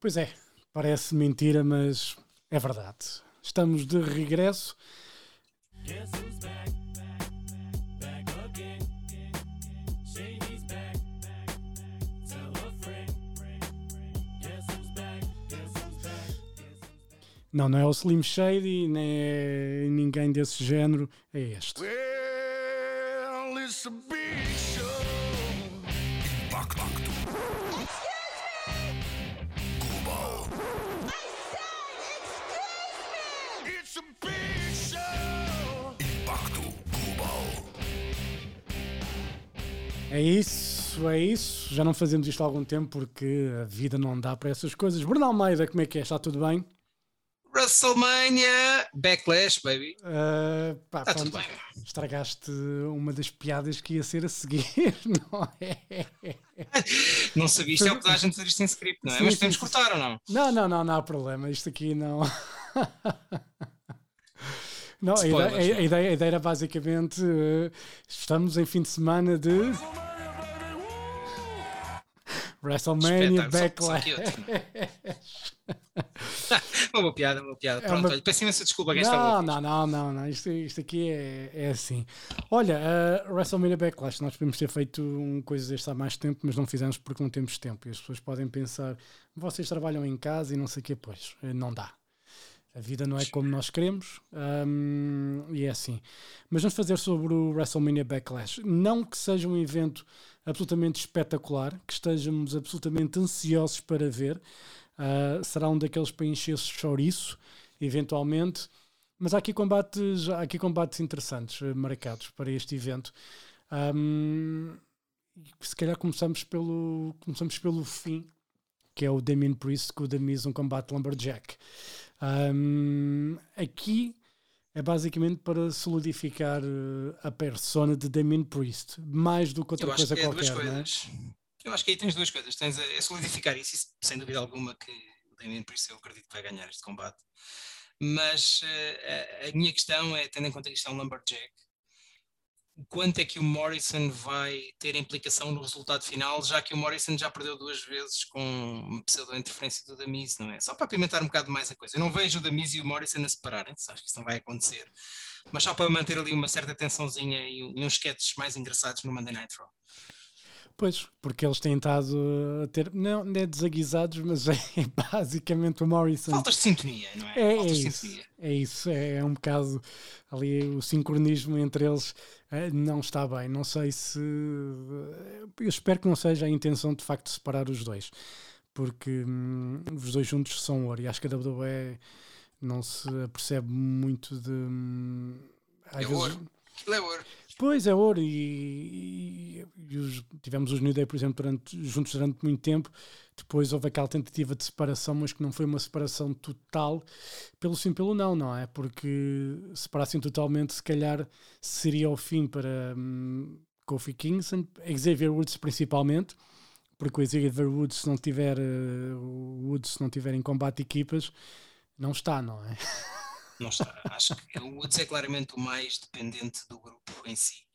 Pois é, parece mentira, mas é verdade. Estamos de regresso. Não, não é o Slim Shady, nem é ninguém desse género, é este. Well, É isso, é isso. Já não fazemos isto há algum tempo porque a vida não dá para essas coisas. Bruno Almeida, como é que é? Está tudo bem? WrestleMania Backlash, baby. Uh, pá, tá tudo bem. Estragaste uma das piadas que ia ser a seguir, não é? Não sabia, isto é o que dá a gente fazer isto em script, não é? Sim, Mas podemos cortar ou não? Não, não, não, não há problema. Isto aqui não. Não, a ideia, a, ideia, a ideia, era basicamente: uh, estamos em fim de semana de. WrestleMania Backlash. uma boa piada, uma piada. Pronto, é uma... olha, peço imensa desculpa quem não, não, não, não, não, isto, isto aqui é, é assim. Olha, uh, WrestleMania Backlash, nós podemos ter feito um, coisas deste há mais tempo, mas não fizemos porque não temos tempo. E as pessoas podem pensar, vocês trabalham em casa e não sei o que, pois, eh, não dá. A vida não é como nós queremos um, e é assim. Mas vamos fazer sobre o WrestleMania Backlash. Não que seja um evento absolutamente espetacular, que estejamos absolutamente ansiosos para ver, Uh, será um daqueles para encher-se de chouriço, eventualmente. Mas há aqui combates, há aqui combates interessantes uh, marcados para este evento. Um, se calhar começamos pelo, começamos pelo fim, que é o Damien Priest com o Damis um combate Lumberjack. Um, aqui é basicamente para solidificar uh, a persona de Damien Priest, mais do que outra coisa que é qualquer. É? coisas. Eu acho que aí tens duas coisas. Tens a, a solidificar isso, isso, sem dúvida alguma, que o Damien Priest eu acredito que vai ganhar este combate. Mas uh, a, a, minha questão é, tendo em conta que isto é um Lumberjack, quanto é que o Morrison vai ter implicação no resultado final, já que o Morrison já perdeu duas vezes com uma pseudo-interferência do Damis, não é? Só para apimentar um bocado mais a coisa. Eu não vejo o Damis e o Morrison a separarem-se, acho que isso não vai acontecer. Mas só para manter ali uma certa tensãozinha e, e uns sketches mais engraçados no Monday Night Raw. Pois, porque eles têm estado a ter, não, não é desaguisados, mas é basicamente o Morrison. Faltas de sintonia, não é? É, é isso, é isso, é, é, um bocado ali o sincronismo entre eles é, não está bem. Não sei se. Eu espero que não seja a intenção de facto separar os dois, porque hum, os dois juntos são ouro e acho que a WWE não se percebe muito de. Hum, às é vezes, ouro. Aquilo é ouro. Pois é ouro, e, e, e os, tivemos os New Day, por exemplo, durante, juntos durante muito tempo. Depois houve aquela tentativa de separação, mas que não foi uma separação total, pelo sim, pelo não, não é? Porque separassem totalmente, se calhar seria o fim para um, Kofi Kingston, Xavier Woods principalmente, porque o Xavier Woods, se não tiver, uh, Woods, se não tiver em combate equipas, não está, não é? não está. Acho que o Woods é claramente o mais dependente do grupo em si,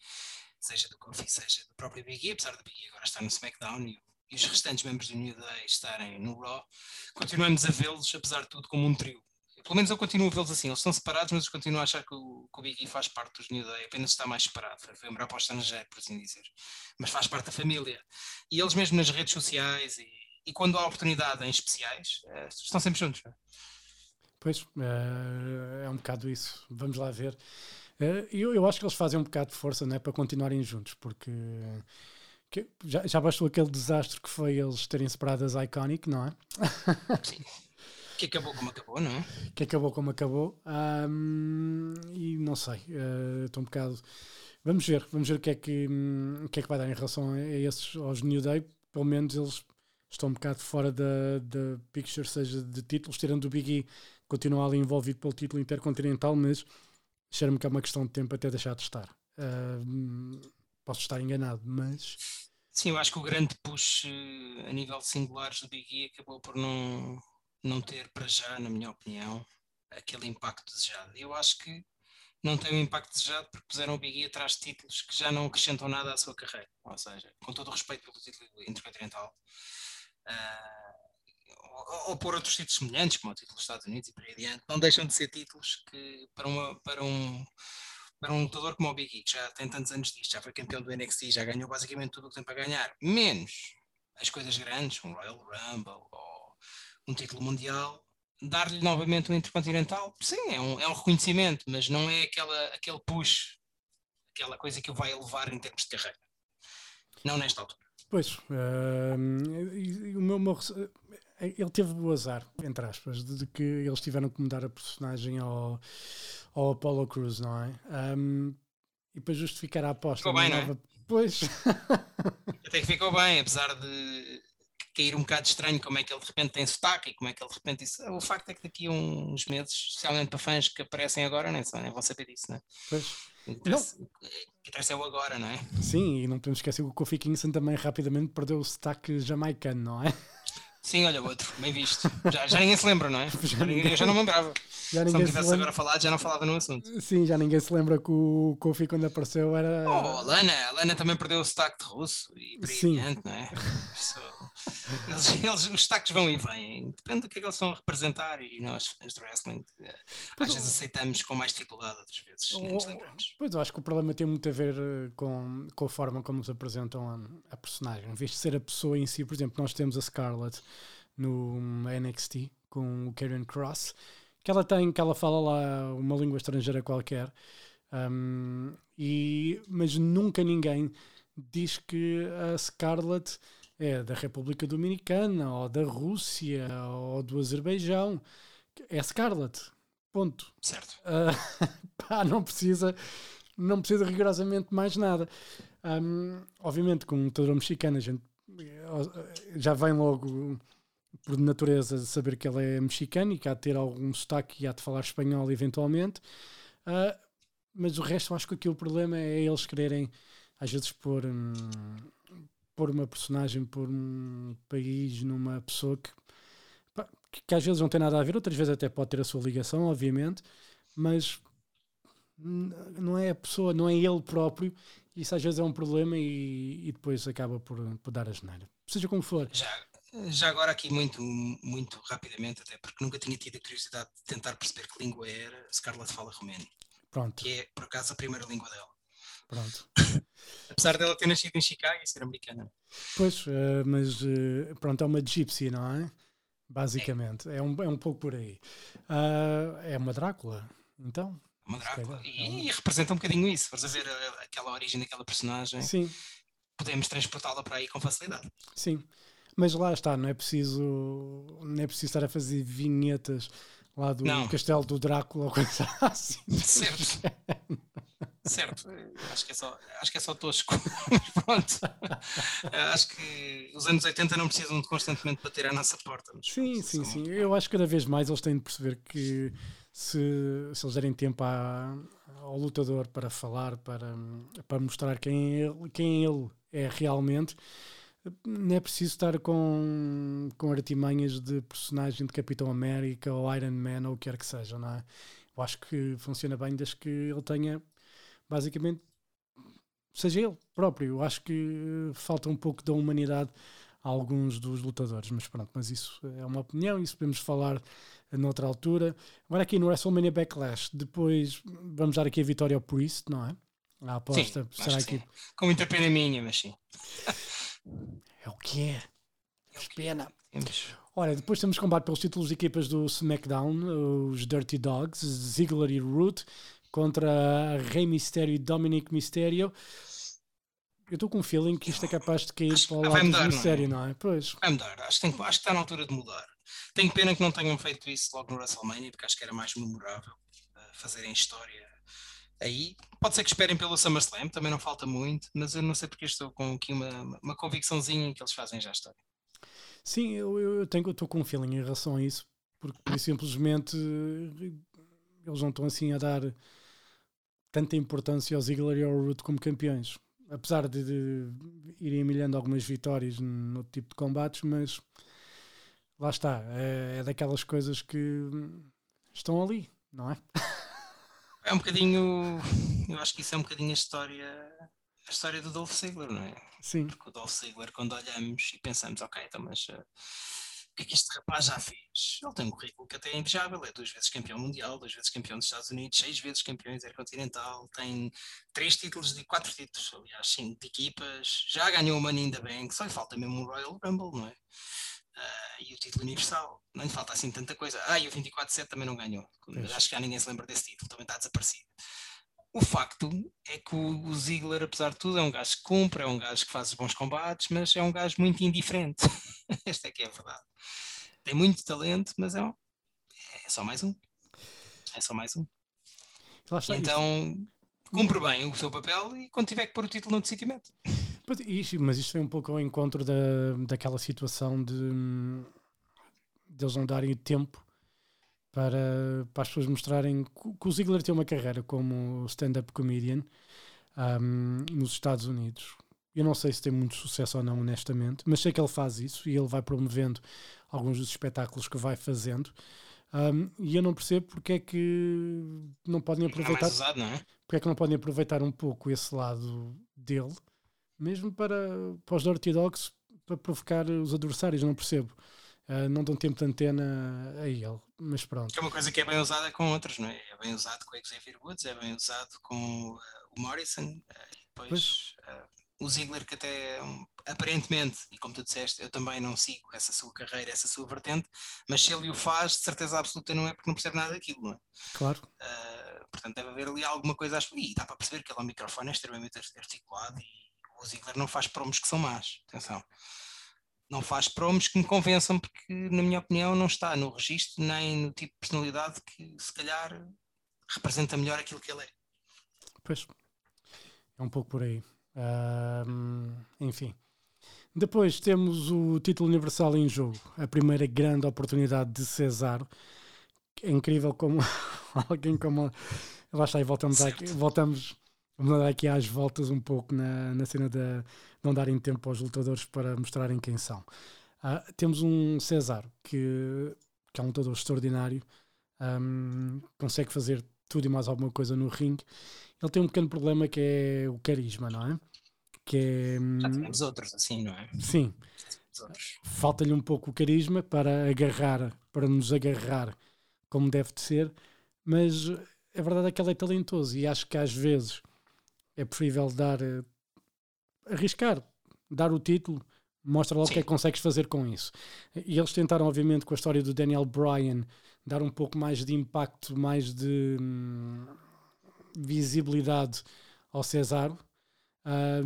seja do Kofi, seja do próprio Big E, apesar do Big E agora estar no SmackDown e, e os restantes membros do New Day estarem no Raw, continuamos a vê-los, apesar de tudo, como um trio. Pelo menos eu continuo a vê-los assim, eles estão separados, mas eu continuo a achar que o, que o Big E faz parte dos New Day, apenas está mais separado, foi uma aposta estrangeira, por assim dizer, mas faz parte da família. E eles mesmo nas redes sociais e, e quando há oportunidade em especiais, eh, estão sempre juntos. Não é? Pois, uh, é um bocado isso. Vamos lá ver. Uh, eu, eu acho que eles fazem um bocado de força né, para continuarem juntos, porque que, já, já bastou aquele desastre que foi eles terem separado as Iconic, não é? Sim. Que acabou como acabou, não é? Que acabou como acabou. Um, e não sei, uh, estou um bocado. Vamos ver, vamos ver o que é que, um, que, é que vai dar em relação a esses, aos New Day. Pelo menos eles estão um bocado fora da, da picture, seja de títulos, tirando o Big E continua ali envolvido pelo título intercontinental, mas cheira-me que é uma questão de tempo até deixar de estar. Uh, posso estar enganado, mas. Sim, eu acho que o grande push uh, a nível de singulares do Big E acabou por não, não ter para já, na minha opinião, aquele impacto desejado. Eu acho que não tem o impacto desejado porque puseram o Big E atrás de títulos que já não acrescentam nada à sua carreira. Ou seja, com todo o respeito pelo título intercontinental, uh, ou, por outros títulos semelhantes, como o título dos Estados Unidos e por aí adiante, não deixam de ser títulos que para, uma, para um para um lutador como o Big E, que já tem tantos anos disto, já foi campeão do NXT, já ganhou basicamente tudo o que tem para ganhar, menos as coisas grandes, um Royal Rumble ou um título mundial, dar-lhe novamente um Intercontinental, sim, é um, é um reconhecimento, mas não é aquela, aquele push, aquela coisa que o vai elevar em termos de carreira. Não nesta altura. Pois, uh, o meu, meu, ele teve o azar, entre aspas, de, de, que eles tiveram que mudar a personagem ao, ao Apollo Cruz, não é? Um, e para justificar a aposta. Ficou bem, nova... não é? Pois. Até que ficou bem, apesar de cair um bocado estranho como é que ele de repente tem sotaque e como é que ele de repente isso. O facto é que daqui a uns meses, especialmente para fãs que aparecem agora, nem, nem vão saber disso, não é? Pois. O que interessa é o agora, não é? Sim, e não podemos esquecer que o Kofi Kingston também rapidamente perdeu o sotaque jamaicano, não é? Sim, olha, outro, bem visto. Já, já ninguém se lembra, não é? Já ninguém, eu já não me lembrava. Já se não tivesse agora falado, já não falava no assunto. Sim, já ninguém se lembra que o Kofi, quando apareceu, era. Oh, a Lana, a Lana também perdeu o sotaque de russo e brilhante, não é? Eles, eles, os destaques vão e vêm, depende do que é que eles estão a representar. E nós, fãs de wrestling, eh, às vezes aceitamos com mais dificuldade, outras vezes oh, nem nos lembramos. Pois eu acho que o problema tem muito a ver eh, com, com a forma como nos apresentam a, a personagem. Em vez de ser a pessoa em si, por exemplo, nós temos a Scarlett no NXT com o Karen Cross, que ela tem, que ela fala lá uma língua estrangeira qualquer, um, e, mas nunca ninguém diz que a Scarlett é da República Dominicana, ou da Rússia, ou do Azerbaijão. É Scarlett. Ponto. Certo. Uh, pá, não precisa, não precisa rigorosamente mais nada. Um, obviamente, com um lutador mexicano, a gente já vem logo por natureza saber que ele é mexicano e que há de ter algum sotaque e há de falar espanhol eventualmente. Uh, mas o resto, acho que aqui o problema é eles quererem, às vezes, pôr. Hum, pôr uma personagem por um país numa pessoa que, que, que, às vezes não tem nada a ver, outras vezes até pode ter a sua ligação, obviamente, mas não é a pessoa, não é ele próprio. Isso às vezes é um problema e, e depois acaba por, por dar a geneira. Seja como for. Já, já agora aqui muito, muito rapidamente, até porque nunca tinha tido a curiosidade de tentar perceber que língua era, Scarlett fala romeno. Pronto. Que é, por acaso, a primeira língua dela. Pronto. Apesar dela ter nascido em Chicago e ser americana. Pois, uh, mas uh, pronto, é uma gypsy, não é? Basicamente, é, é um, é um pouco por aí. Uh, é uma Drácula, então. Uma Drácula. E, e, representa um bocadinho isso. Fores a ver aquela origem daquela personagem. Sim. Podemos transportá-la para aí com facilidade. Sim. Mas lá está, não é preciso, não é preciso estar a fazer vinhetas lá do não. castelo do Drácula ou coisa assim. Certo. certo, acho que é só, acho que é só tosco. Pronto. acho que os anos 80 não precisam de constantemente bater à nossa porta. Sim, sim, sim. Eu acho que cada vez mais eles têm de perceber que se, se eles derem tempo à, ao lutador para falar, para, para mostrar quem ele, quem ele é realmente, não é preciso estar com, com artimanhas de personagem de Capitão América ou Iron Man ou o que quer que seja, não é? Eu acho que funciona bem desde que ele tenha basicamente seja ele próprio. Eu acho que falta um pouco da humanidade a alguns dos lutadores, mas pronto, mas isso é uma opinião, isso podemos falar noutra altura. Agora aqui no WrestleMania Backlash, depois vamos dar aqui a vitória ao Priest, não é? A aposta sim, será aqui. Com muita pena minha, mas sim. É o que é. Que pena. Olha, depois temos combate pelos títulos de equipas do SmackDown, os Dirty Dogs, Ziggler e Root, contra Rey Mysterio e Dominic Mysterio. Eu estou com um feeling que isto é capaz de cair para o lado do Mysterio, não é? não é? Pois. Vai mudar, acho que, tem, acho que está na altura de mudar. Tenho pena que não tenham feito isso logo no WrestleMania, porque acho que era mais memorável uh, fazerem história aí. Pode ser que esperem pelo SummerSlam, também não falta muito, mas eu não sei porque estou com aqui uma, uma convicçãozinha que eles fazem já a história. Sim, eu, eu tenho, estou com um feeling em relação a isso, porque simplesmente eles não estão assim a dar tanta importância ao Ziggler e ao Root como campeões. Apesar de, de irem milhando algumas vitórias no tipo de combates, mas lá está, é, é daquelas coisas que estão ali, não é? É um bocadinho. Eu acho que isso é um bocadinho a história. A história do Dolph Ziggler, não é? Sim. Porque o Dolph Ziggler, quando olhamos e pensamos, ok, então, mas uh, o que é que este rapaz já fez? Ele tem um currículo que até é invejável, é duas vezes campeão mundial, duas vezes campeão dos Estados Unidos, seis vezes campeão intercontinental, tem três títulos, de quatro títulos, aliás, cinco de equipas, já ganhou o Money in the Bank, só lhe falta mesmo um Royal Rumble, não é? Uh, e o título universal, não lhe falta assim tanta coisa. Ah, e o 24-7 também não ganhou, acho que já ninguém se lembra desse título, também está desaparecido. O facto é que o Ziggler, apesar de tudo, é um gajo que cumpre, é um gajo que faz bons combates, mas é um gajo muito indiferente. Esta é que é a verdade. Tem muito talento, mas é, um, é só mais um. É só mais um. Então, cumpre bem o seu papel e quando tiver que pôr o título no decitimento. Mas isto foi um pouco ao encontro da, daquela situação de, de eles não darem tempo para, para as pessoas mostrarem que o Ziggler tem uma carreira como stand-up comedian um, nos Estados Unidos. Eu não sei se tem muito sucesso ou não, honestamente, mas sei que ele faz isso e ele vai promovendo alguns dos espetáculos que vai fazendo. Um, e eu não percebo porque é que não podem aproveitar. Usado, não é? Porque é que não podem aproveitar um pouco esse lado dele, mesmo para, para os Dirty Dogs, para provocar os adversários. Não percebo. Uh, não dão tempo de antena a ele, mas pronto. É uma coisa que é bem usada com outros, não é? É bem usado com o Xavier Woods, é bem usado com uh, o Morrison, uh, depois o Ziggler, que até aparentemente, e como tu disseste, eu também não sigo essa sua carreira, essa sua vertente, mas se ele o faz, de certeza absoluta não é porque não percebe nada daquilo, não é? Claro. portanto, deve haver ali alguma coisa. E dá para perceber que ele ao microfone é extremamente articulado e o Ziggler não faz promos que são más. Atenção não faz promos que me convençam, porque, na minha opinião, não está no registro nem no tipo de personalidade que, se calhar, representa melhor aquilo que ele é. Pois, é um pouco por aí. enfim. Depois temos o título universal em jogo, a primeira grande oportunidade de Cesaro. É incrível como alguém como. Lá está, e voltamos, aqui, voltamos Vamos dar aqui às voltas um pouco na, na cena de não darem tempo aos lutadores para mostrarem quem são. Uh, temos um César que, que é um lutador extraordinário, um, consegue fazer tudo e mais alguma coisa no ringue. Ele tem um pequeno problema que é o carisma, não é? Que é, hum, Já temos outros assim, não é? Sim. Falta-lhe um pouco o carisma para agarrar, para nos agarrar como deve de ser, mas a verdade é que ele é talentoso e acho que às vezes é preferível dar uh, arriscar, dar o título, mostra logo o que é que consegues fazer com isso. E eles tentaram, obviamente, com a história do Daniel Bryan, dar um pouco mais de impacto, mais de hum, visibilidade ao Cesaro, uh,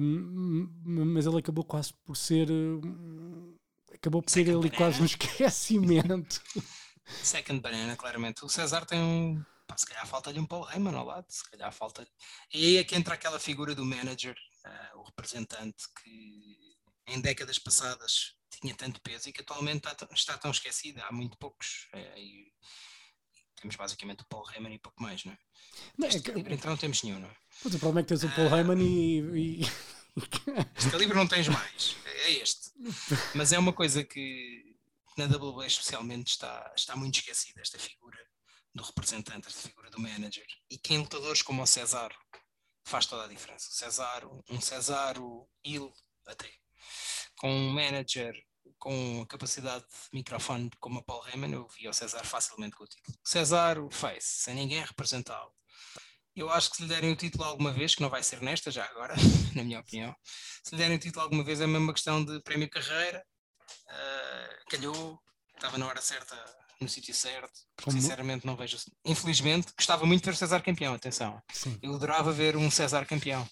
mas ele acabou quase por ser. Uh, acabou por ser ali quase um esquecimento. Second banana, claramente. O Cesar tem um pá, se calhar falta-lhe um Paul Heyman ao lado, se calhar falta E aí é que entra aquela figura do manager, uh, o representante que em décadas passadas tinha tanto peso e que atualmente está, está tão esquecida, há muito poucos. Uh, e, temos basicamente o Paul Heyman e pouco mais, não é? Não, este é que... então não temos nenhum, não é? Pois o problema é que tens o Paul uh, Heyman e, e... este calibre não tens mais, é este. Mas é uma coisa que na WWE especialmente está, está muito esquecida, esta figura do representante, esta figura do manager. E que em lutadores como o Cesaro faz toda a diferença. O Cesaro, um Cesaro il até, com um manager com a capacidade de microfone como a Paul Heyman, eu vi o Cesaro facilmente com o título. Cesaro face, sem ninguém representá-lo. Eu acho que se lhe derem o título alguma vez, que não vai ser nesta já agora, na minha opinião, se lhe derem o título alguma vez é mesmo uma questão de prémio carreira, uh, calhou, estava na hora certa no sítio certo. Porque Como? sinceramente não vejo. Infelizmente, gostava muito de ver César campeão, atenção. Sim. Eu adorava ver um César campeão.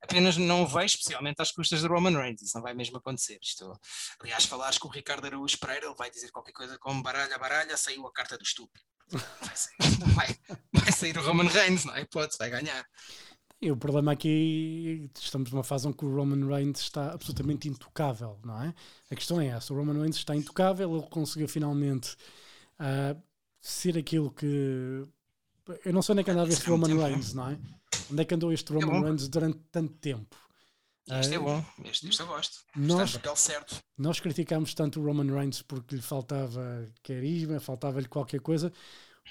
Apenas não vejo, especialmente às custas de Roman Reigns, isso não vai mesmo acontecer. Isto, aliás, falares com o Ricardo Araújo Pereira, ele vai dizer qualquer coisa como baralha, baralha, saiu a carta do estúpido. Vai sair, vai, vai sair o Roman Reigns, não é? Pode, vai ganhar. E o problema aqui, estamos numa fase em que o Roman Reigns está absolutamente intocável, não é? A questão é essa: o Roman Reigns está intocável, ele conseguiu finalmente uh, ser aquilo que. Eu não sei onde é que andava este Roman Reigns, não é? Onde é que andou este é Roman é Reigns durante tanto tempo? Este é bom, este, este eu gosto. Nós, Está certo. Nós criticámos tanto o Roman Reigns porque lhe faltava carisma, faltava-lhe qualquer coisa,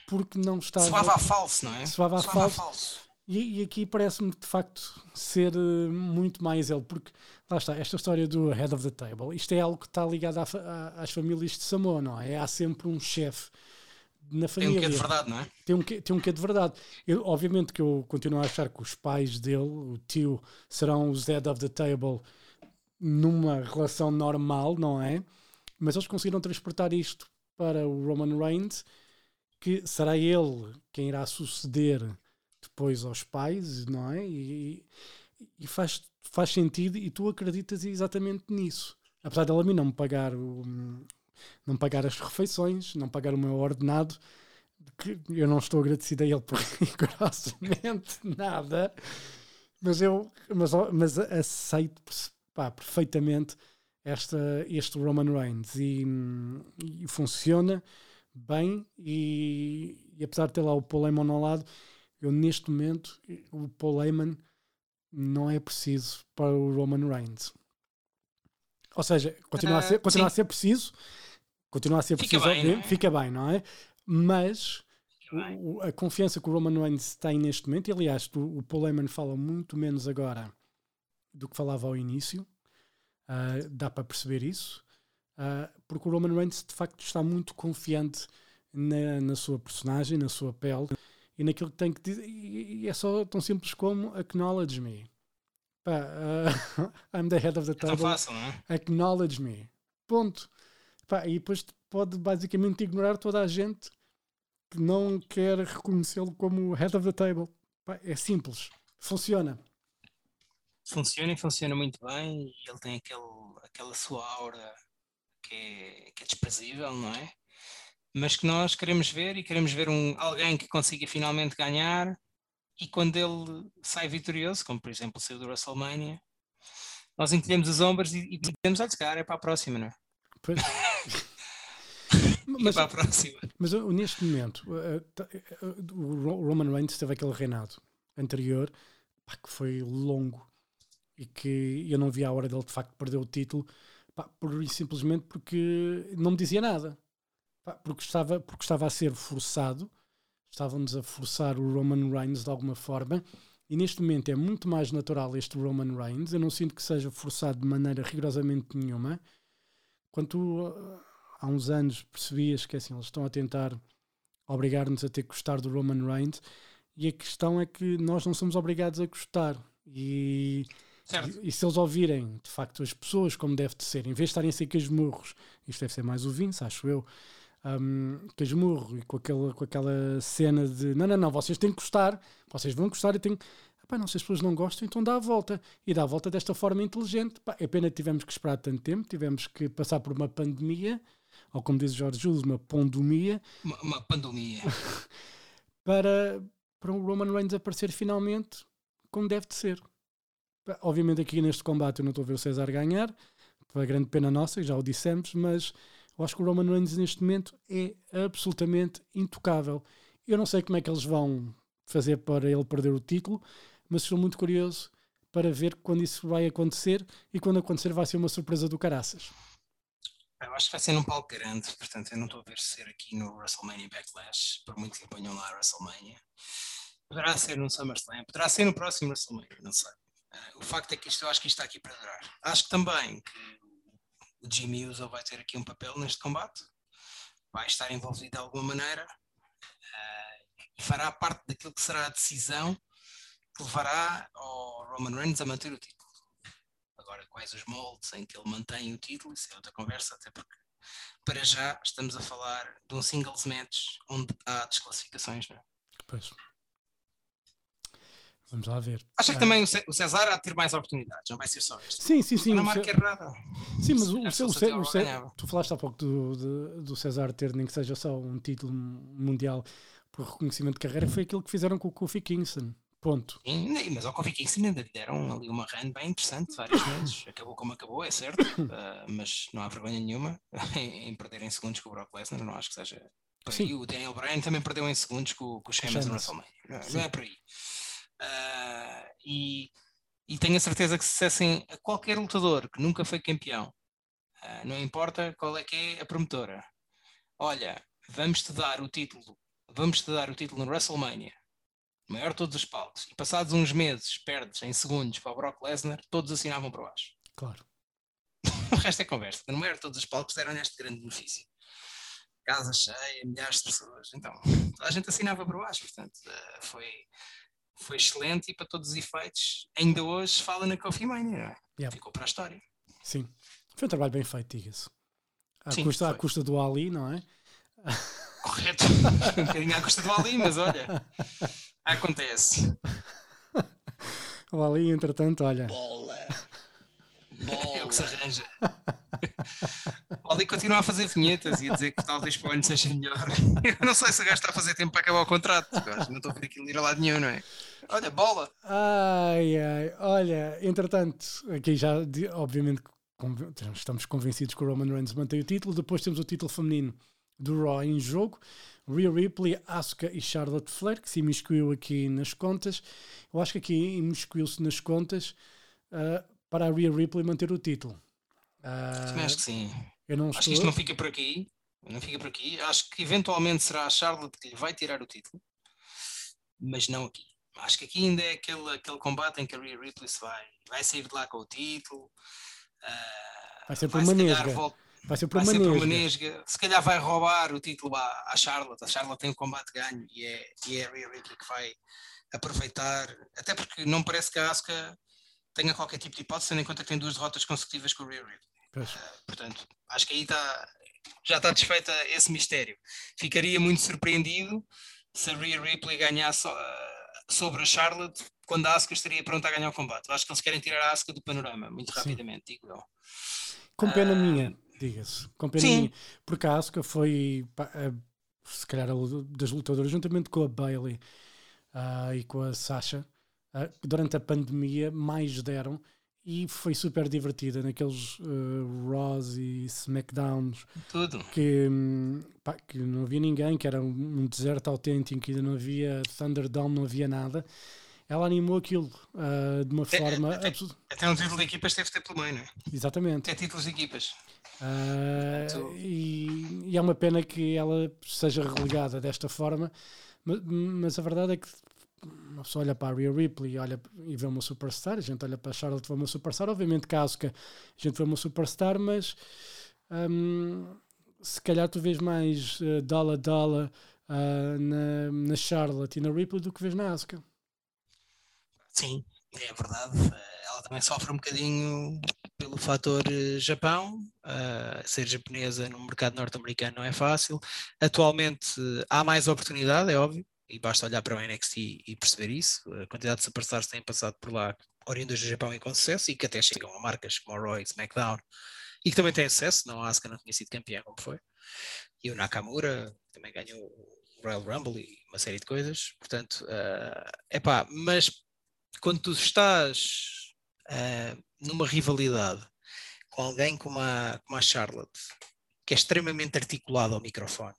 porque não estava. Soava a falso, não é? Soava a falso. falso. E, e aqui parece-me de facto ser uh, muito mais ele, porque lá está, esta história do head of the table, isto é algo que está ligado à, à, às famílias de Samoa, não é? Há sempre um chefe na família. Tem um quê de verdade, não é? Tem um quê, tem um quê de verdade. Eu, obviamente que eu continuo a achar que os pais dele, o tio, serão os head of the table numa relação normal, não é? Mas eles conseguiram transportar isto para o Roman Reigns, que será ele quem irá suceder depois aos pais, não é? E, e faz, faz sentido e tu acreditas exatamente nisso. Apesar dela a mim não me pagar o, não pagar as refeições, não pagar o meu ordenado, que eu não estou agradecido a ele por rigorosamente nada, mas eu mas, mas aceito pá, perfeitamente esta, este Roman Reigns e, e funciona bem e, e, apesar de ter lá o Paul Heyman ao lado, eu neste momento o Paul Heyman não é preciso para o Roman Reigns. Ou seja, continua, a, ser, continua a ser preciso, Continua a ser fica preciso, bem, é? fica bem, não é? Mas o, a confiança que o Roman Reigns tem neste momento, e aliás, o, o Paul Heyman fala muito menos agora do que falava ao início, uh, dá para perceber isso, uh, porque o Roman Reigns de facto está muito confiante na, na sua personagem, na sua pele e naquilo que tem que dizer, e, é só tão simples como acknowledge me. Pá, uh, I'm the head of the table. É fácil, não é? Acknowledge me. Ponto. Pá, e depois pode basicamente ignorar toda a gente que não quer reconhecê-lo como head of the table. Pá, é simples, funciona. Funciona e funciona muito bem. E ele tem aquele, aquela sua aura que é, que é desprezível, não é? Mas que nós queremos ver e queremos ver um, alguém que consiga finalmente ganhar. E quando ele sai vitorioso, como por exemplo saiu do WrestleMania, nós encolhemos os ombros e, e dizemos: olha, cara, é para a próxima, não é? Pois. mas, para a próxima. Mas neste momento, o Roman Reigns teve aquele reinado anterior pá, que foi longo e que eu não vi a hora dele de facto perder o título pá, por, simplesmente porque não me dizia nada. Porque, estava, porque estava a ser forçado, estávamos a forçar o Roman Reigns de alguma forma. E neste momento é muito mais natural este Roman Reigns. Eu não sinto que seja forçado de maneira rigorosamente nenhuma. Quando tu, há uns anos percebias que assim, eles estão a tentar obrigar-nos a ter que gostar do Roman Reigns e a questão é que nós não somos obrigados a gostar e, e, e, se eles ouvirem de facto as pessoas como deve de ser, em vez de estarem a ser casmurros, isto deve ser mais o Vince, acho eu, um, casmurro e com aquela, com aquela cena de não, não, não, vocês têm que gostar, vocês vão gostar e têm Pá, não, se as pessoas não gostam, então dá a volta. E dá a volta desta forma inteligente. Pá, é pena que tivemos que esperar tanto tempo, tivemos que passar por uma pandemia, ou como diz Jorge Jules, uma pondomia. Uma, uma pandemia. para, para o Roman Reigns aparecer finalmente como deve de ser. Pá, obviamente aqui neste combate eu não estou a ver o César ganhar, foi grande pena nossa, já o dissemos, mas eu acho que o Roman Reigns neste momento é absolutamente intocável. Eu não sei como é que eles vão fazer para ele perder o título, mas estou muito curioso para ver quando isso vai acontecer e quando acontecer vai ser uma surpresa do caraças. Eu acho que vai ser num palco grande, portanto eu não estou a ver ser aqui no WrestleMania Backlash, por muito que ponham lá a WrestleMania. Poderá ser no SummerSlam, poderá ser no próximo WrestleMania, não sei. Uh, o facto é que isto, eu acho que isto está aqui para durar. Acho que também que o Jimmy Uso vai ter aqui um papel neste combate, vai estar envolvido de alguma maneira uh, e fará parte daquilo que será a decisão que levará ao Roman Reigns a manter o título. Agora, quais os moldes em que ele mantém o título, isso é outra conversa, até porque para já estamos a falar de um singles match onde há desclassificações, não é? Pois. Vamos lá ver. Acha que também o César há de ter mais oportunidades, não vai ser só este. Sim, sim, sim. Não marca errada. Sim, mas o, o, o, o, tu falaste há pouco do, do César ter nem que seja só um título mundial por reconhecimento de carreira, foi aquilo que fizeram com o Kofi Kingston. Ponto. Sim, mas ao Kofi Kingston ainda lhe deram ali uma run bem interessante várias vezes. Acabou como acabou, é certo, uh, mas não há vergonha nenhuma em, em perder em segundos com o Brock Lesnar, não acho que seja por aí. Sim. O Daniel Bryan também perdeu em segundos com, com o Sheamus no WrestleMania, não, não, é por aí. Uh, e, e tenho a certeza que se dissessem a qualquer lutador que nunca foi campeão, uh, não importa qual é que é a promotora, olha, vamos te dar o título, vamos te dar o título no WrestleMania maior de todos os palcos, e passados uns meses perdes em segundos para o Brock Lesnar, todos assinavam para baixo. Claro. o resto é conversa. No maior de todos os palcos deram neste grande benefício. Casa cheia, milhares de pessoas. Então, a gente assinava para baixo, portanto, uh, foi, foi excelente e para todos os efeitos, ainda hoje fala na Coffee Mania, não é? Yeah. Ficou para a história. Sim. Foi um trabalho bem feito, diga-se. À, Sim, custa, à custa do Ali, não é? Correto. um bocadinho à custa do Ali, mas olha, acontece. O Ali, entretanto, olha. Bola. É o que se Bola. arranja. O Ali continua a fazer vinhetas e a dizer que talvez para o ano seja melhor. Eu não sei se o gajo está a fazer tempo para acabar o contrato. Não estou a ver aquilo ir a lado nenhum, não é? Olha, bola. Ai, ai, olha, entretanto, aqui já, obviamente, estamos convencidos que o Roman Reigns mantém o título. Depois temos o título feminino do Raw em jogo. Rhea Ripley, Asuka e Charlotte Flair, que se imiscuiu aqui nas contas. Eu acho que aqui imiscuiu-se nas contas ah, para a Rhea Ripley manter o título. Também acho que sim. eu não Acho estou. que isto não fica por aqui. Não fica por aqui. Acho que eventualmente será a Charlotte que lhe vai tirar o título. Mas não aqui. Acho que aqui ainda é aquele, aquele combate em que a Rhea Ripley se vai, vai sair de lá com o título. ah, Vai ser por se Vai ser por vai uma ser por uma nesga. nesga. Se calhar vai roubar o título à, à Charlotte. A Charlotte tem o combate ganho e é, e é a Rhea Ripley que vai aproveitar. Até porque não parece que a Asuka tenha qualquer tipo de hipótese, tendo em conta que tem duas derrotas consecutivas com a Rhea Ripley. Pois. Portanto, acho que aí está, já está desfeita esse mistério. Ficaria muito surpreendido se a Rhea Ripley ganhasse ah, sobre a Charlotte quando a Asuka estaria pronta a ganhar o combate. Eu acho que eles querem tirar a Asuka do panorama muito Sim. rapidamente, digo eu. Com pena Ah, minha, diga-se. Com pena sim. minha. Porque a Asuka foi, se calhar, das lutadoras, juntamente com a Bailey ah, e com a Sasha, que durante a pandemia mais deram e foi super divertida naqueles uh, Raws e Smackdowns Tudo. que, hum, pá, que não havia ninguém, que era um, um deserto autêntico, que ainda não havia Thunderdome, não havia nada. Ela animou aquilo ah, de uma Até- forma até- absurda. Até um título de equipas teve ter pelo meio, não é? Exatamente. Até títulos de equipas. Portanto- e, e é uma pena que ela seja relegada desta forma, mas, mas a verdade é que uma pessoa olha para a Rhea Ripley olha, e vê uma superstar, a gente olha para a Charlotte e vê uma superstar, obviamente que a Asuka a gente vê uma superstar, mas hum, se calhar tu vês mais uh, Dala ah, na, na Charlotte e na Ripley do que vês na Asuka. Sim, é verdade. Eh, Ela também sofre um bocadinho pelo fator Japão. eh, ser japonesa no mercado norte-americano não é fácil. Atualmente há mais oportunidade, é óbvio, e basta olhar para o NXT e perceber isso. A quantidade de superstars têm passado por lá, oriundas do Japão e com sucesso, e que até chegam a marcas como a Roy, SmackDown, e que também têm sucesso. Não a Asuka não tinha sido campeã como foi. E o Nakamura também ganhou o Royal Rumble e uma série de coisas. Portanto, é pá, mas quando tu estás ah, numa rivalidade com alguém como a, como a Charlotte, que é extremamente articulado ao microfone,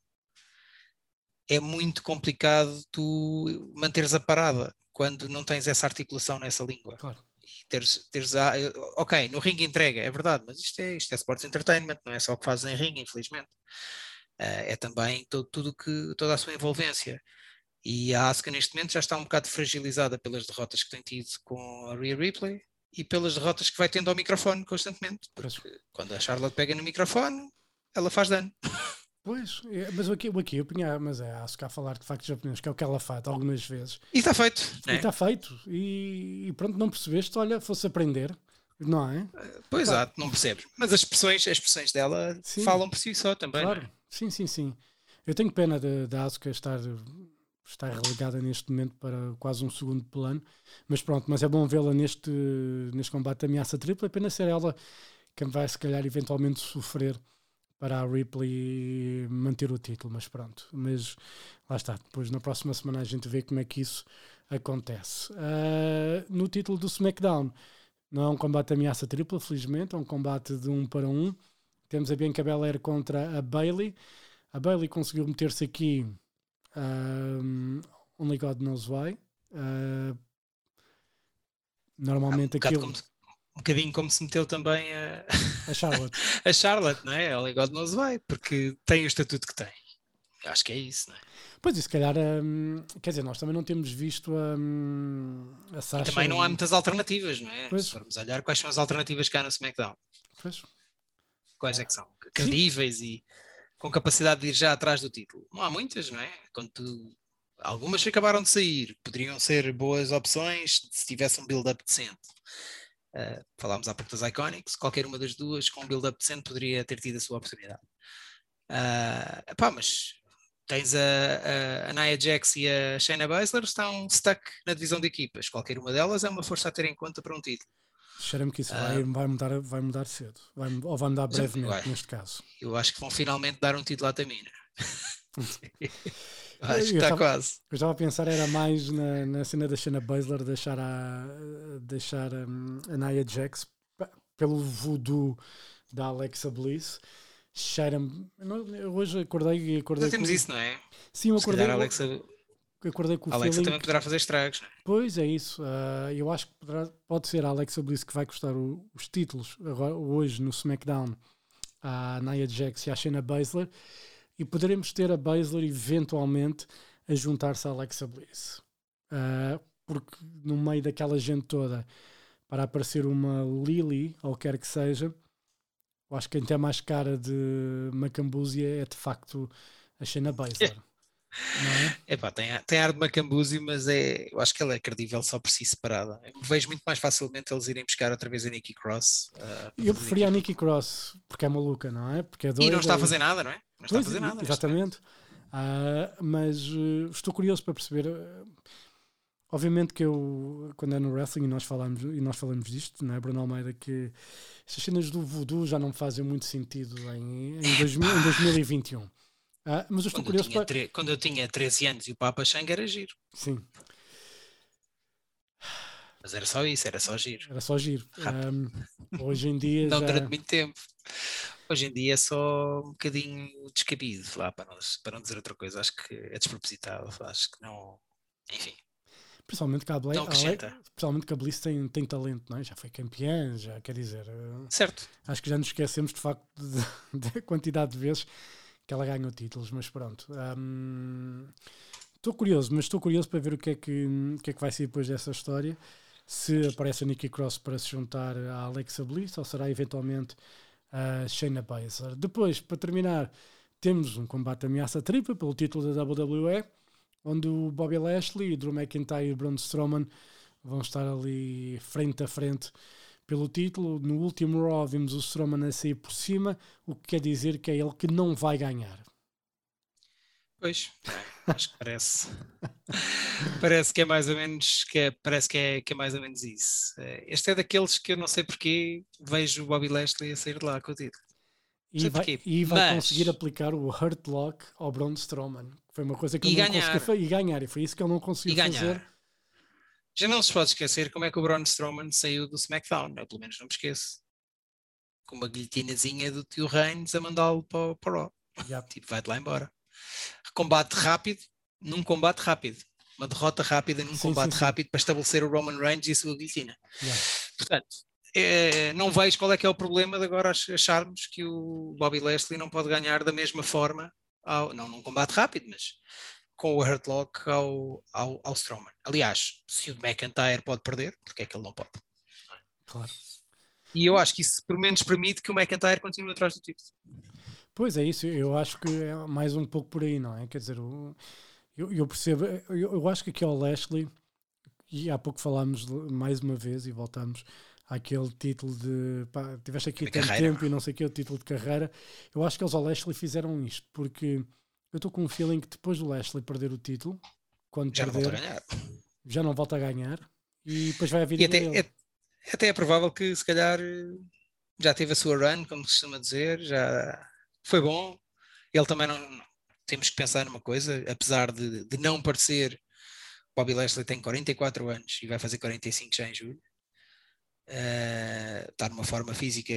é muito complicado tu manteres a parada quando não tens essa articulação nessa língua. Claro. E teres, teres a, ok, no ringue entrega, é verdade, mas isto é, isto é sports entertainment, não é só o que fazes em ringue, infelizmente. Ah, é também todo, tudo que, toda a sua envolvência. E a Asuka neste momento já está um bocado fragilizada pelas derrotas que tem tido com a Rhea Ripley e pelas derrotas que vai tendo ao microfone constantemente. Porque quando a Charlotte pega no microfone, ela faz dano. Pois, é, mas o aqui, o aqui eu punha, mas é a Asuka a falar de facto japonês, que é o que ela faz algumas vezes. E está feito. E está feito. E, e pronto, não percebeste, olha, fosse aprender, não é? Pois é, não percebes. Mas as expressões, as expressões dela Sim. falam por si só também. não é? Claro, sim, sim, sim. Eu tenho pena da da Asuka estar, estar relegada neste momento para quase um segundo plano, mas pronto, mas é bom vê-la neste, neste combate de ameaça tripla, é pena ser ela quem vai se calhar eventualmente sofrer para a Ripley manter o título, mas pronto, mas lá está, depois na próxima semana a gente vê como é que isso acontece. Ah, no título do SmackDown, não é um combate de ameaça tripla, felizmente, é um combate de um para um. Temos a Bianca Belair contra a Bailey. A Bailey conseguiu meter-se aqui um, Only God Knows Why. Uh, normalmente um, bocado aquilo. como um bocadinho como se meteu também a, A Charlotte. a Charlotte, não é? Ela God knows why, porque tem o estatuto que tem. Acho que é isso, não é? Pois, e se calhar, hum, quer dizer, nós também não temos visto hum, a Sasha. E também não há muitas alternativas, não é? Pois. Se formos olhar, quais são as alternativas cá no SmackDown? Pois. Quais é que são? Credíveis e com capacidade de ir já atrás do título. Não há muitas, não é? Quando tu... Algumas acabaram de sair, poderiam ser boas opções se tivesse um build-up decente. Uh, falámos há pouco das Iconics, qualquer uma das duas com um build-up decente poderia ter tido a sua oportunidade. Uh, pá, mas tens a, a, a Nia Jax e a Shayna Baszler estão stuck na divisão de equipas. Qualquer uma delas é uma força a ter em conta para um título. Cheira-me que isso vai, vai, mudar, vai mudar cedo. Vai, ou vai mudar brevemente, vai. neste caso. Eu acho que vão finalmente dar um título à Tamina. acho que está quase. Eu estava a pensar, era mais na, na cena da Shayna Baszler deixar a, deixar hum, a Nia Jax pelo voodoo da Alexa Bliss. Cheira-me. Hoje acordei e acordei. Já temos com, isso, não é? Sim, eu acordei, a Alexa, acordei com o a Alexa feeling também poderá fazer estragos, é? Pois é isso. ah, eu acho que poderá- pode ser a Alexa Bliss que vai custar o- os títulos agora, hoje no SmackDown à Nia Jax e à Shayna Baszler e poderemos ter a Baszler eventualmente a juntar-se à Alexa Bliss. Ah, porque no meio daquela gente toda para aparecer uma Lily ou quer que seja, eu acho que quem tem mais cara de Macambúzia é de facto a Shayna Baszler. É? Epá, tem, a- tem ar de Macambuzi, mas é, eu acho que ela é credível só por si separada. Eu vejo muito mais facilmente eles irem buscar outra vez a Nikki Cross. para Eu preferia a. Nikki Cross porque é maluca, não é? Porque é E doida, não está a fazer nada, não é? Não está a Pois, fazer nada. Exatamente. Ah, mas eh, estou curioso para perceber. eh, obviamente que eu, quando é no wrestling, e nós falamos, e nós falamos disto, não é, Bruno Almeida, que estas cenas do voodoo já não fazem muito sentido em, em, 2000 em 2021. Ah, mas eu estou Quando eu, curioso tinha para. tre- quando eu tinha 13 anos e o Papa Xanga era giro. Sim, Mas era só isso, era só giro. era só giro. Ah, hoje em dia Não já. durante muito tempo. Hoje em dia é só um bocadinho descabido, lá, para, não, para não dizer outra coisa. Acho que é despropositado. Acho que não. Enfim, Principalmente que a acrescenta. principalmente que a Bliss tem, tem talento, não é? Já foi campeã, já quer dizer. eh, Certo. Acho que já nos esquecemos de facto da quantidade de vezes que ela ganhou títulos, mas pronto. Estou curioso, mas estou curioso para ver o que, é que, o que é que vai ser depois dessa história. Se aparece a Nikki Cross para se juntar à Alexa Bliss ou será eventualmente a Shayna Baszler. Depois, para terminar, temos um combate ameaça tripla pelo título da WWE, onde o Bobby Lashley, Drew McIntyre e Braun Strowman vão estar ali frente a frente pelo título. No último Raw vimos o Strowman a sair por cima, o que quer dizer que é ele que não vai ganhar. Pois, é, acho que parece. parece que é mais ou menos que é, parece que é, que é mais ou menos isso. Eh, Este é daqueles que eu não sei porque vejo o Bobby Lashley a sair de lá com o título. E vai, porquê, e vai mas- conseguir aplicar o Hurt Lock ao Braun Strowman. que Foi uma coisa que ele não ganhar. conseguiu fazer. E ganhar. E foi isso que ele não conseguiu fazer. Já não se pode esquecer como é que o Braun Strowman saiu do SmackDown, eu pelo menos não me esqueço. Com uma guilhotinazinha do tio Reigns a mandá-lo para, o- para o Raw. Já. Tipo, vai-te lá embora. Combate rápido, num combate rápido. Uma derrota rápida num Sim, combate sim, sim. rápido para estabelecer o Roman Reigns e a sua guilhotina. Já. Portanto, eh, não vejo qual é que é o problema de agora ach- acharmos que o Bobby Lashley não pode ganhar da mesma forma, ao, não num combate rápido, mas com o Hurt Lock ao, ao, ao Strowman. Aliás, se o McIntyre pode perder, porque é que ele não pode? Claro. E eu acho que isso pelo menos permite que o McIntyre continue atrás do título. Pois é isso, eu acho que é mais um pouco por aí, não é? Quer dizer, o- eu, eu percebo, eu, eu acho que aqui ao Lashley, e há pouco falámos mais uma vez e voltamos àquele título de pá, tiveste aqui De tanto carreira. tempo e não sei o que, o título de carreira. Eu acho que eles ao Lashley fizeram isto, porque eu estou com um feeling que depois do Lashley perder o título, quando Já não volta a perder, ganhar. já não volta a ganhar e depois vai vida E até, dele. é, até é provável que se calhar já teve a sua run, como se costuma dizer, já foi bom. Ele também não. Temos que pensar numa coisa, apesar de, de não parecer, Bobby Lashley tem 44 anos e vai fazer 45 já em julho. Eh, está numa forma física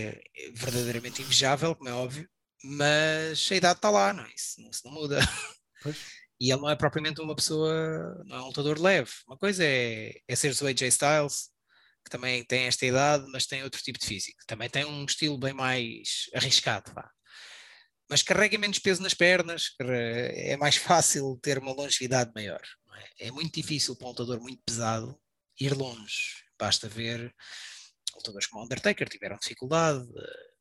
verdadeiramente invejável, como é óbvio, mas a idade está lá, não é? Isso, não- isso não muda. Pois. E ele não é propriamente uma pessoa, não é um lutador leve. Uma coisa é, é seres o AJ Styles, que também tem esta idade, mas tem outro tipo de físico. Também tem um estilo bem mais arriscado. vá. Mas carrega menos peso nas pernas, é mais fácil ter uma longevidade maior. É? é? muito difícil para um lutador muito pesado ir longe. Basta ver lutadores como o Undertaker tiveram dificuldade,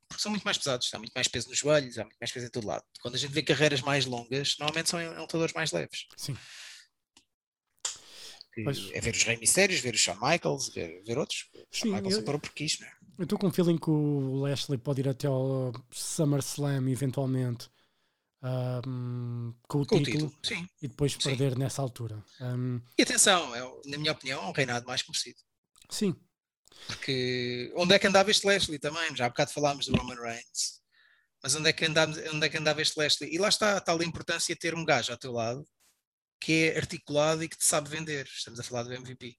porque são muito mais pesados, há muito mais peso nos joelhos, há muito mais peso em todo lado. Quando a gente vê carreiras mais longas, normalmente são lutadores mais leves. Sim. É ver os Rey Mistérios, ver os Shawn Michaels, ver, ver outros. Sim, Shawn Michaels eu, parou porque quis, não é? Eu estou com um feeling que o Lashley pode ir até ao SummerSlam eventualmente um, com o com título, título. e depois perder sim. nessa altura. Um, e atenção, é, na minha opinião, é um reinado mais conhecido. Sim. Porque onde é que andava este Lashley também? Já há bocado falámos do Roman Reigns. Mas onde é que andava, onde é que andava este Lashley? E lá está a tal importância de ter um gajo ao teu lado que é articulado e que te sabe vender. Estamos a falar do MVP.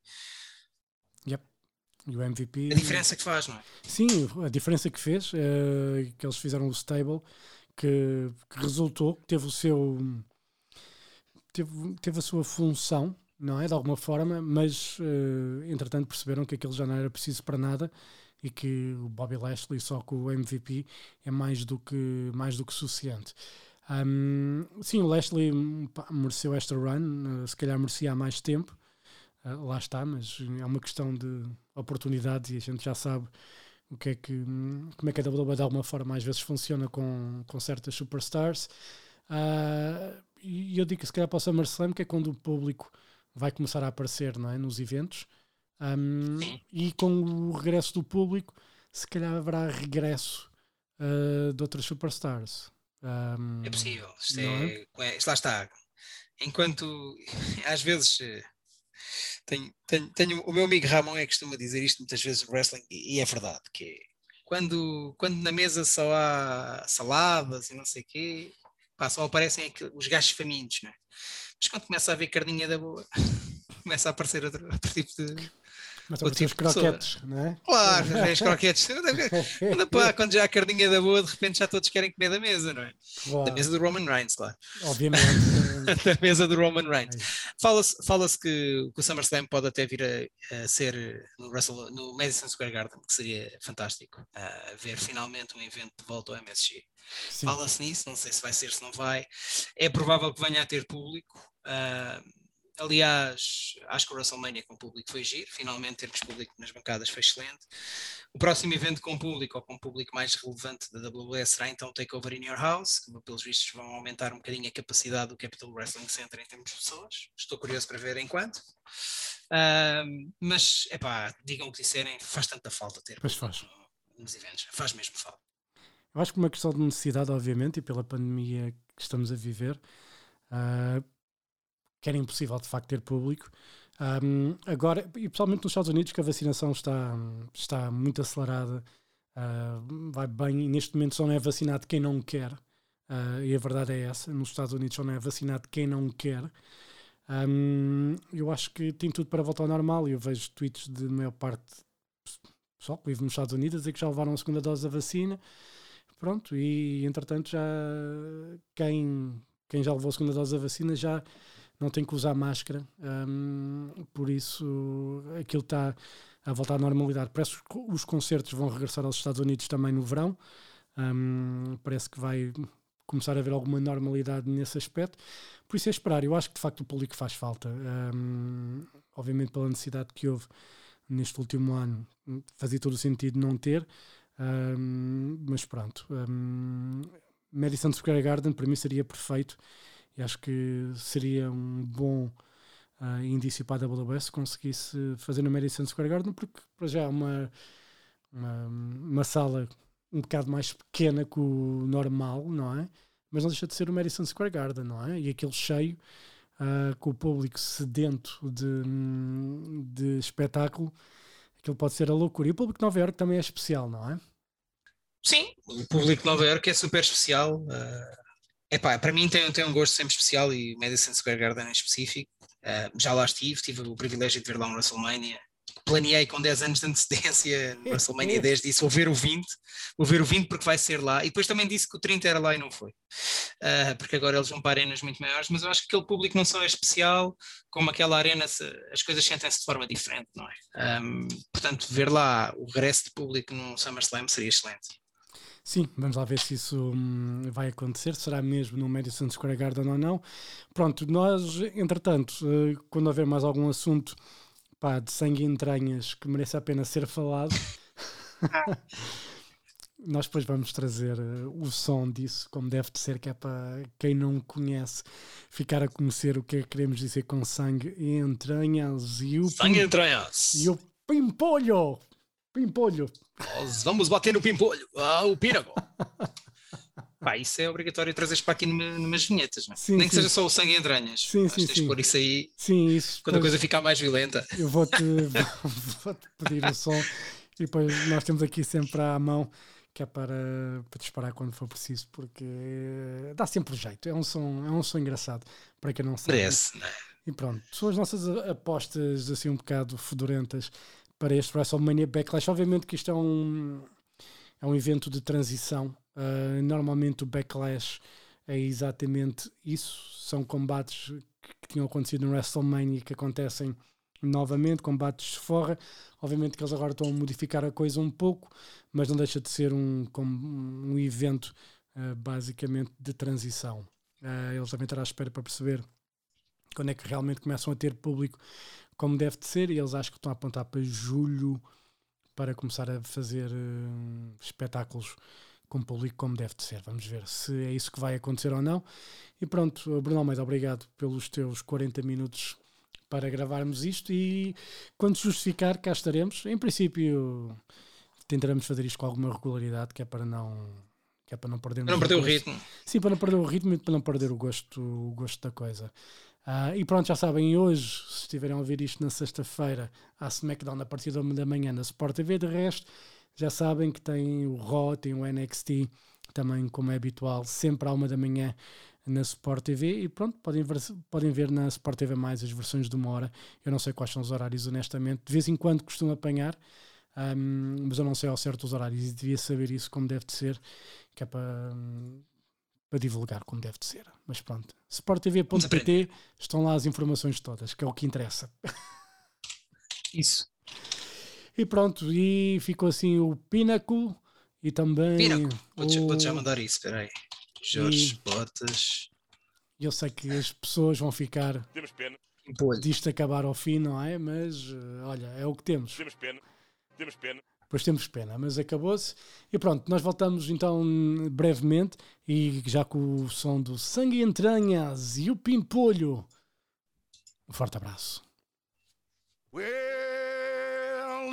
Yep. E o MVP. A diferença que faz, não é? Sim, a diferença que fez, uh, que eles fizeram o stable, que, que resultou, teve o seu. Teve, teve a sua função, não é? De alguma forma, mas uh, entretanto perceberam que aquilo já não era preciso para nada e que o Bobby Lashley só com o MVP é mais do que, mais do que suficiente. Um, sim, o Lashley pá, mereceu esta run, uh, se calhar merecia há mais tempo, uh, lá está, mas é uma questão de oportunidades e a gente já sabe o que é que, como é que a WWE de alguma forma às vezes funciona com, com certas superstars. Uh, e eu digo que se calhar para o SummerSlam, que é quando o público vai começar a aparecer não é, nos eventos, um, e com o regresso do público, se calhar haverá regresso uh, de outras superstars. Um, é possível. Isto, é, é? Lá está. Enquanto às vezes eh, tenho, tenho, tenho, o meu amigo Ramon é que costuma dizer isto muitas vezes no wrestling, e é verdade, que é, quando, quando na mesa só há saladas e não sei o quê, pá, só aparecem aqui, os gajos famintos, não é? Mas quando começa a ver carninha da boa, começa a aparecer outro, outro tipo de, mas outro tipo croquetes, não é? Claro, as croquetes. Pá, quando já a carninha da boa, de repente já todos querem comer da mesa, não é? Claro. Da mesa do Roman Reigns, claro. Obviamente. da mesa do Roman Reigns. Fala-se fala que, que o SummerSlam pode até vir a, a ser no, Russell, no Madison Square Garden, que seria fantástico. Uh, ver finalmente um evento de volta ao MSG. Fala-se nisso, não sei se vai ser, se não vai. É provável que venha a ter público. Uh, Aliás, acho que o WrestleMania com público foi giro, finalmente termos público nas bancadas foi excelente. O próximo evento com público, ou com público mais relevante da WWE, será então o Takeover in Your House, que pelos vistos vão aumentar um bocadinho a capacidade do Capital Wrestling Center em termos de pessoas. Estou curioso para ver enquanto. Mas, é pá, digam o que disserem, faz tanta falta ter pois faz. nos eventos, faz mesmo falta. Eu acho que uma questão de necessidade, obviamente, e pela pandemia que estamos a viver, uh, que era impossível de facto ter público. Um, agora, e pessoalmente nos Estados Unidos, que a vacinação está, está muito acelerada, uh, vai bem, e neste momento só não é vacinado quem não quer, uh, e a verdade é essa: nos Estados Unidos só não é vacinado quem não quer. Um, eu acho que tem tudo para voltar ao normal, e eu vejo tweets de maior parte pessoal que vive nos Estados Unidos dizer que já levaram a segunda dose da vacina. Pronto, e entretanto já quem, quem já levou a segunda dose da vacina já não tem que usar máscara, um, por isso aquilo está a voltar à normalidade. Parece que os concertos vão regressar aos Estados Unidos também no verão, um, parece que vai começar a haver alguma normalidade nesse aspecto, por isso é esperar. Eu acho que de facto o público faz falta, um, obviamente pela necessidade que houve neste último ano, fazia todo o sentido não ter, mas pronto. Madison Square Garden para mim seria perfeito e acho que seria um bom uh, indício para a WWE se conseguisse fazer no Madison Square Garden, porque para já é uma, uma, uma sala um bocado mais pequena que o normal, não é? Mas não deixa de ser o Madison Square Garden, não é? E aquele cheio, uh, com o público sedento de, de espetáculo, aquilo pode ser a loucura. E o público de Nova York também é especial, não é? Sim, o público de Nova York é super especial. Uh, Epá, para mim tem, tem um gosto sempre especial e Madison Square Garden em específico. Uh, já lá estive, tive o privilégio de ver lá um WrestleMania. Planeei com 10 anos de antecedência no WrestleMania 10, disse vou ver o 20, vou ver o 20 porque vai ser lá. E depois também disse que o 30 era lá e não foi. Uh, porque agora eles vão para arenas muito maiores, mas eu acho que aquele público não só é especial, como aquela arena, as coisas sentem-se de forma diferente, não é? Um, portanto, ver lá o regresso de público no SummerSlam seria excelente. Sim, vamos lá ver se isso hum, vai acontecer, será mesmo no Madison Square Garden ou não. Pronto, nós, entretanto, uh, quando houver mais algum assunto pá, de sangue e entranhas que mereça a pena ser falado, nós depois vamos trazer uh, o som disso, como deve de ser, que é para quem não conhece ficar a conhecer o que é que queremos dizer com sangue e entranhas. E o sangue e entranhas. e o pimpolho, pimpolho. Nós vamos bater no pimpolho, ah, o pínago. Pá, isso é obrigatório trazer para aqui numa, numas vinhetas, não é? sim, Nem sim. que seja só o sangue e entranhas. Sim, sim, sim. por isso aí. Sim, isso. Quando a coisa ficar mais violenta. Eu vou-te vou pedir o som e depois nós temos aqui sempre à mão que é para, para disparar quando for preciso, porque dá sempre jeito. É um som, é um som engraçado para quem não sabe. Parece, né? E pronto, são as nossas apostas assim um bocado fedorentas para este WrestleMania Backlash. Obviamente que isto é um, é um evento de transição. Uh, normalmente o Backlash é exatamente isso. São combates que, que tinham acontecido no WrestleMania que acontecem novamente, combates de fora. Obviamente que eles agora estão a modificar a coisa um pouco, mas não deixa de ser um, um evento uh, basicamente de transição. Uh, eles devem estar à espera para perceber quando é que realmente começam a ter público como deve de ser, e eles acho que estão a apontar para julho para começar a fazer uh, espetáculos com público como deve de ser. Vamos ver se é isso que vai acontecer ou não. E pronto, Bruno Almeida, obrigado pelos teus 40 minutos para gravarmos isto e quando justificar, cá estaremos. Em princípio, tentaremos fazer isto com alguma regularidade, que é para não que é para não perder, para não perder o, o ritmo. Sim, para não perder o ritmo e para não perder o gosto, o gosto da coisa. Uh, e pronto, já sabem, hoje, se estiverem a ouvir isto na sexta-feira, há SmackDown a partir da manhã na Sport TV. De resto, já sabem que tem o Raw, tem o NXT, também como é habitual, sempre à uma da manhã na Sport TV e pronto, podem ver, podem ver na Sport TV mais as versões de uma hora. Eu não sei quais são os horários, honestamente. De vez em quando costumo apanhar, um, mas eu não sei ao certo os horários e devia saber isso como deve de ser, que é para, para divulgar como deve de ser. Mas pronto, sporttv.pt estão lá as informações todas, que é o que interessa. Isso. E pronto, e ficou assim o Pinaco e também. Pinaco, vou-te já mandar isso, espera aí. Jorge e Botas. Eu sei que as pessoas vão ficar. Temos pena. Disto acabar ao fim, não é? Mas eh, olha, é o que temos. Temos pena. Temos pena. Pois temos pena, mas acabou-se. E pronto, nós voltamos então brevemente e já com o som do Sangue e Entranhas e o Pimpolho. Um forte abraço. Well,